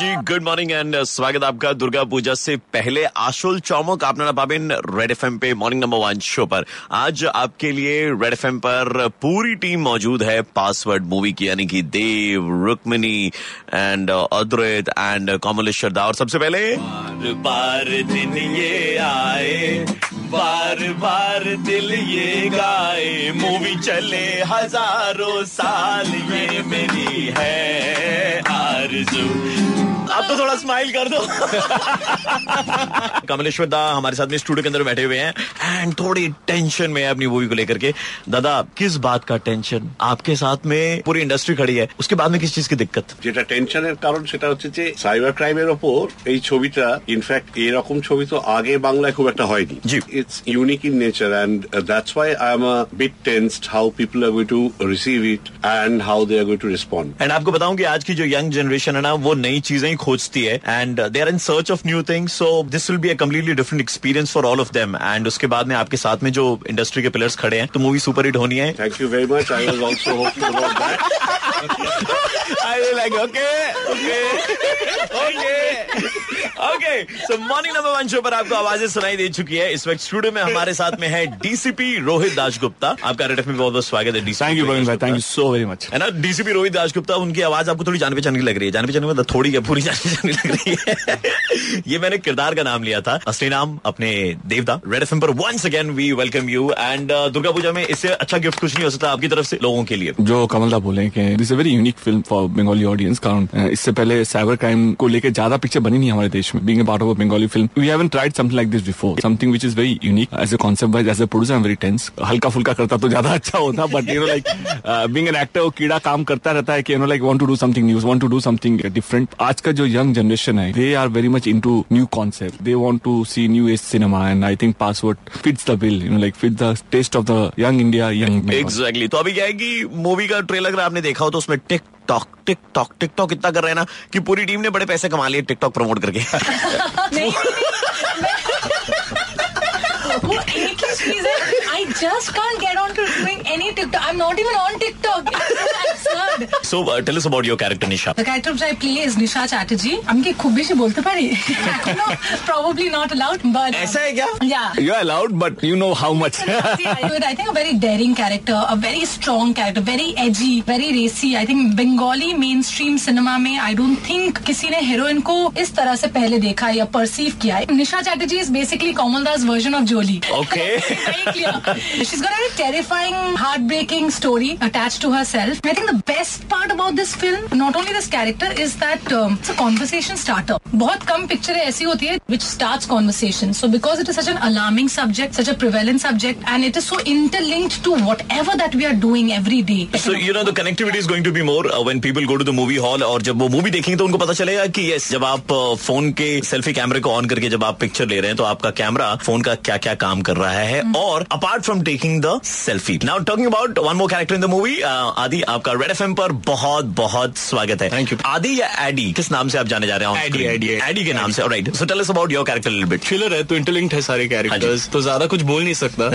G good morning and স্বাগত आपका दुर्गा पूजा से पहले आशुल चौमुक आपने पाबिन रेड एफ पे मॉर्निंग नंबर वन शो पर आज आपके लिए रेड एफ पर पूरी टीम मौजूद है पासवर्ड मूवी की यानी कि Dev Rukmini and Advaita and Kamleshwar da और सबसे पहले बार बार दिन ये आए बार बार दिल ये गाए मूवी चले हजारों साल ये मेरी है आरज़ू अब तो थोड़ा स्माइल कर दो कमलेश्वर दा हमारे साथ में स्टूडियो के अंदर बैठे हुए हैं एंड थोड़ी टेंशन में है अपनी मूवी को लेकर के दादा किस बात का टेंशन आपके साथ में पूरी इंडस्ट्री खड़ी है उसके बाद में किस चीज की दिक्कत যেটা টেনশনের কারণ সেটা হচ্ছে যে সাইবার ক্রাইমের ওপর এই ছবিটা ইনফ্যাক্ট এরকম ছবি তো আগে বাংলায় খুব একটা হয়নি জি। It's unique in nature and that's why I am a bit tensed how people are going to receive it and how they are going to respond and आपको बताऊं कि आज की जो यंग जनरेशन है ना वो नई चीजें ही खोजती है and they are in search of new things so this will be a completely different experience for all of them and उसके बाद में आपके साथ में जो इंडस्ट्री के पिलर्स खड़े हैं तो मूवी सुपर हिट होनी है। Thank you very much I was also hoping about that I was like, okay, okay, okay, okay. So morning number one show पर आपको आवाज़ें सुनाई दे चुकी है। इस वक्त स्टूडियो में हमारे साथ में है डीसीपी रोहित दासगुप्ता आपका रेड में बहुत बहुत स्वागत है थैंक यू भाई. Thank you so very much है ना? डीसीपी रोहित दासगुप्ता उनकी आवाज़ आपको थोड़ी जान पहचान की लग रही है। जान पहचान मतलब थोड़ी क्या पूरी जान ये मैंने किरदार का नाम लिया था। असली नाम अपने देवता। रेड एफ़ पर once again we welcome you and Durga Puja में इससे अच्छा गिफ्ट कुछ नहीं हो सकता आपकी तरफ़ से, लोगों के लिए। जो कमलदा बोले this a very unique film for Bengali audience कारण इससे पहले साइबर क्राइम को लेकर ज़्यादा पिक्चर बनी नहीं हमारे देश में being part of Bengali film we haven't tried something like this before something which is very unique as a concept wise as a producer am very tense हल्का फुल्का करता तो ज़्यादा अच्छा होता but you know like being an actor कीड़ा काम करता रहता है कि you know like want to do something news want to do something different आज का जो यंग जनरेशन है they are very much into new concept they want to see new age cinema and I think password fits the bill you know like fit the taste of the young India young exactly तो अभी क्या है कि movie का trailer अगर आपने देखा हो तो उसमें TikTok TikTok TikTok इतना कर रहे हैं ना कि पूरी टीम ने बड़े पैसे कमा लिए टिकटॉक प्रमोट करके। नहीं वो एक ही चीज़ है। I just can't get on to doing any TikTok I am not even on TikTok absurd so tell us about your character Nisha The character which I play is Nisha Chatterjee. আমি কি খুব বেশি বলতে পারি? no, probably not allowed, but ऐसा है क्या yeah. You're allowed, but you know how much. See, I do it. I think a very daring character, a very strong character, very edgy, very racy. I think Bengali mainstream cinema में I don't think किसी ने heroine को इस तरह से पहले देखा या perceive किया है. Nisha Chatterjee is basically Kamal Das version of Jolie. Okay. very clear. She's got a very terrifying, heartbreaking story attached to herself. I think the best part about this film not only this character is that conversation startup बहुत कम picture ऐसी होती है which start conversation so because it is such an alarming subject such a prevalent subject and it is so interlinked to whatever that we are doing every day so you know the connectivity is going to be more when people go to the movie hall और जब वो movie देखेंगे तो उनको पता चलेगा कि yes जब आप uh, फ़ोन के सेल्फी कैमरे को ऑन करके जब आप पिक्चर ले रहे हैं तो आपका कैमरा फ़ोन का क्या क्या काम कर रहा है। और apart from taking the selfie now talking about one more character in the movie Adi आपका रेड एफ़ पर बहुत बहुत स्वागत है। Thank you. आदि या एडी? किस नाम से आप जाने जा रहे हैं Addy, Addy. एडी के नाम से right so tell us about your character little bit thriller है तो इंटरलिंक्ड है सारे कैरेक्टर्स तो ज़्यादा कुछ बोल नहीं सकता।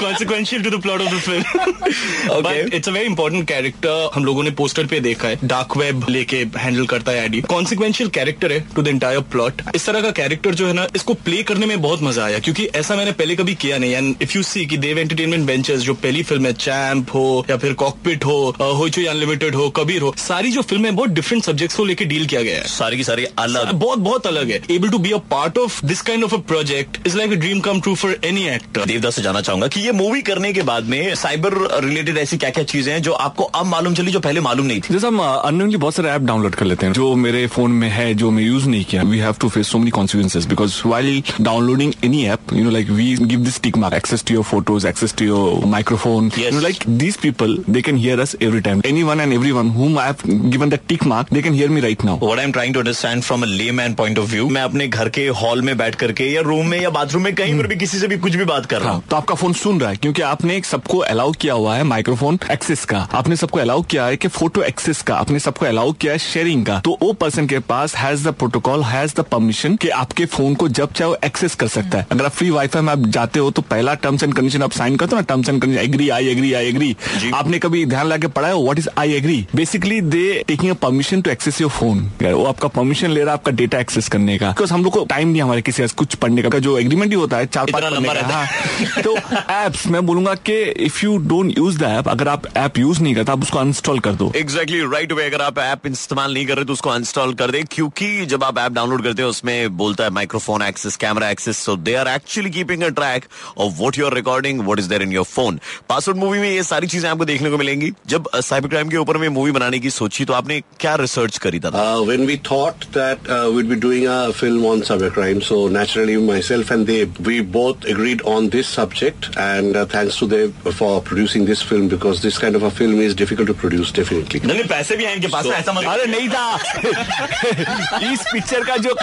Consequential to the plot of the film it's a very important character हम लोगों ने पोस्टर पे देखा है डार्क वेब लेके हैंडल करता है एडी। कॉन्सिक्वेंशियल कैरेक्टर है टू द एंटायर प्लॉट इस तरह का कैरेक्टर जो है ना इसको प्ले करने में बहुत मज़ा आया क्योंकि ऐसा मैंने पहले कभी किया नहीं। एंड इफ़ यू सी कि देव एंटरटेनमेंट वेंचर्स जो पहली फ़िल्म है चैम्प हो या फिर कॉकपिट हो होचो अनलिमिटेड हो कबीर हो सारी जो फ़िल्में बहुत डिफरेंट सब्जेक्ट्स को लेके डील किया गया है। सारी की सारी अलग। बहुत बहुत अलग है। Able to be a part of this kind of a project is like a dream come true for any actor Devdas से जानना चाहूँगा कि ये मूवी करने के बाद में साइबर रिलेटेड ऐसी क्या क्या चीज़ें हैं जो आपको अब मालूम चली जो पहले मालूम नहीं थी? जैसे हम अनोइंगली बहुत सारे ऐप डाउनलोड कर लेते हैं जो मेरे फ़ोन में है जो मैं यूज़ नहीं किया। We have to face so many consequences because while downloading any app you know like we give this tick mark access to your photos access to your microphone like these can hear us every time anyone and everyone whom I have given the tick mark they can hear me right now What I'm trying to understand from a layman point of view मैं अपने घर के hall में बैठ करके या room में या बाथरूम में कहीं पर भी किसी से भी कुछ भी बात कर रहा हूँ। हाँ, तो आपका फ़ोन सुन रहा है क्योंकि आपने सबको अलाउ किया हुआ है माइक्रोफोन एक्सेस का। आपने सबको अलाउ किया है कि फ़ोटो एक्सेस का। आपने सबको अलाउ किया है शेयरिंग का। तो वो पर्सन के पास has the protocol has the permission कि आपके फ़ोन को जब चाहे वो एक्सेस कर सकता है। अगर आप फ्री वाईफाई में आप जाते हो तो पहला टर्म्स एंड कंडीशन आप साइन करते हो ना terms and condition agree I agree I agree जी। आपने कभी ध्यान लगा पढ़ा है? What is I agree basically they taking a permission to access your phone वो आपका परमिशन ले रहा है आपका डेटा एक्सेस करने का। बिकॉज़ हम लोग को टाइम नहीं हमारे किसी कुछ पढ़ने का। जो एग्रीमेंट ही होता है चार पाँच पढ़ने का। हाँ। तो एप्स मैं बोलूँगा कि if you don't use the app अगर आप ऐप यूज़ नहीं करते आप उसको अनस्टॉल कर दो। एग्जैक्टली राइट वे अगर आप ऐप इस्तेमाल नहीं कर रहे तो उसको अनस्टॉल कर दे। क्योंकि जब आप ऐप डाउनलोड करते हैं उसमें बोलता है microphone access camera access so they are actually keeping a track of what you are recording what is there in your phone password movie में ये सारी चीज़ें आपको देखने को मिलेंगी। जब साइबर क्राइम के ऊपर में मूवी बनाने की सोची तो आपने क्या रिसर्च करी था when we thought that we'd be doing a film on cyber crime so naturally my self and they we both agreed on this subject and thanks to Dev for producing this film because this kind of a film is difficult to produce definitely नहीं पैसे भी हैं इनके पास ऐसा मतलब अरे नहीं था। इस पिक्चर का जो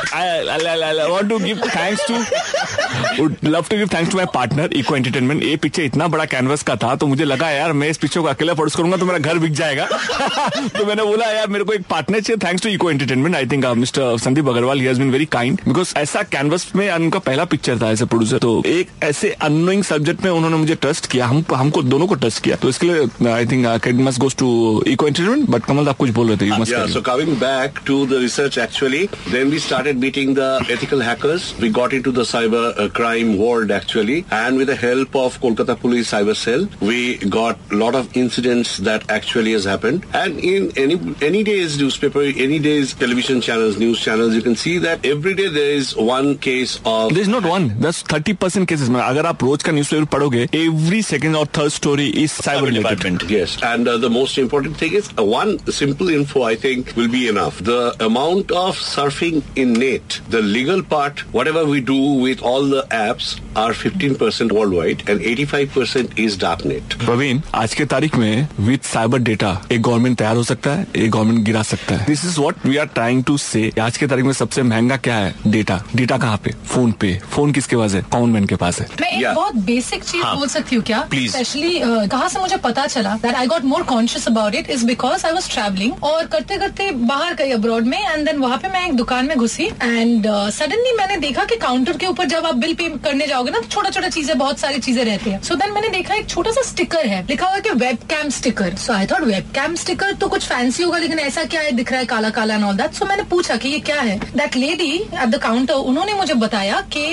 want to give thanks to would love to give thanks to my partner Echo Entertainment ये पिक्चर इतना बड़ा कैनवस का था तो मुझे लगा यार मैं इस पिक्चर को अकेला प्रोड्यूस करूँगा तो मेरा घर बिक जाएगा। तो मैंने बोला यार मेरे को एक पार्टनर चाहिए thanks to Eco Entertainment I think mister Sandeep Agarwal he has been very kind because ऐसा कैनवस में उनका पहला पिक्चर था एज ए प्रोड्यूसर तो एक ऐसे अनोइंग सब्जेक्ट में उन्होंने मुझे ट्रस्ट किया हम हमको दोनों को ट्रस्ट किया। तो इसके लिए I think credit must goes to Eco Entertainment but Kamal आप कुछ बोल रहे थे you must so coming back to the research actually, then we started meeting the ethical hackers. We got into the cyber uh, crime world actually, and with the help of Kolkata Police Cyber Cell, we got lot of incidents that actually has happened. And in any any day's newspaper, any day's television channels, news channels, you can see that every day there is one case of. There is not one. That's thirty percent cases. में अगर आप रोज का newspaper पढ़ोगे, every second or third story is cyber related. Yes, and uh, the most important thing is uh, one simple info I think will be enough. The amount of surfing in net, the legal part, whatever we do with all the apps are 15% worldwide and 85% is darknet. Praveen आज के तारीख में with cyber data एक government तैयार हो सकता है एक गवर्नमेंट गिरा सकता है। This is what we are trying to say आज के तारीख में सबसे महँगा क्या है? डेटा डेटा कहाँ पे? फ़ोन पे. फ़ोन किसके पास है? कौन मैन के पास है। मैं एक Yeah. बहुत बेसिक चीज़ हाँ. बोल सकती हूँ क्या? Please. स्पेशली कहाँ से मुझे पता चला that I got more conscious about it is because I was travelling और करते करते बाहर गई अब्रॉड में एंड देन वहाँ पे मैं एक दुकान में घुसी एंड सडनली मैंने देखा कि काउंटर के ऊपर जब आप बिल पे करने जाओगे ना छोटा छोटा चीज़ें बहुत सारी चीज़ें रहती है। सो देन मैंने देखा एक छोटा सा स्टिकर है लिखा हुआ कि webcam sticker so I thought webcam sticker तो कुछ फैंसी होगा, लेकिन ऐसा क्या है, दिख रहा है काला काला एंड ऑल दैट सो मैंने पूछा कि ये क्या है? That lady at the counter उन्होंने मुझे बताया कि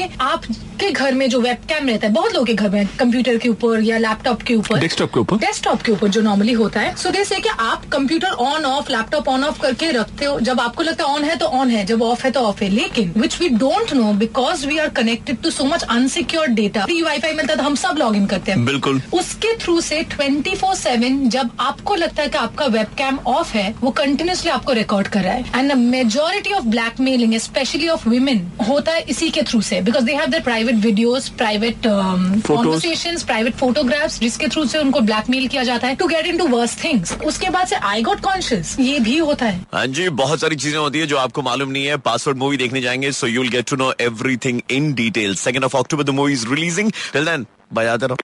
आपके घर में जो वेब कैम रहता है बहुत लोगों के घर में कंप्यूटर के ऊपर या लैपटॉप के ऊपर डेस्कटॉप के ऊपर? डेस्कटॉप के ऊपर जो नॉर्मली होता है। सो जैसे कि आप computer on off laptop on off करके रखते हो जब आपको लगता है ऑन है तो ऑन है जब ऑफ़ है तो ऑफ़ है। लेकिन which we don't know because we are connected to so much unsecure data free wifi मिलता है तो हम सब लॉग इन करते हैं। बिल्कुल। उसके थ्रू से 24/7 सेवन जब आपको लगता है कि आपका वेब कैम ऑफ़ है वो कंटिन्यूसली आपको रिकॉर्ड कर रहा है। And majority of blackmailing specially of women होता है इसी के थ्रू से because they have their private videos private conversation private photographs जिसके थ्रू से उनको ब्लैकमेल किया जाता है to get into worse things उसके बाद से आई गॉट कॉन्शियस ये भी होता है। हाँ जी बहुत सारी चीज़ें होती है जो आपको मालूम नहीं है। पासवर्ड मूवी देखने जाएँगे so you'll get to know everything in detail second of October the movie is releasing till then बजाते रहो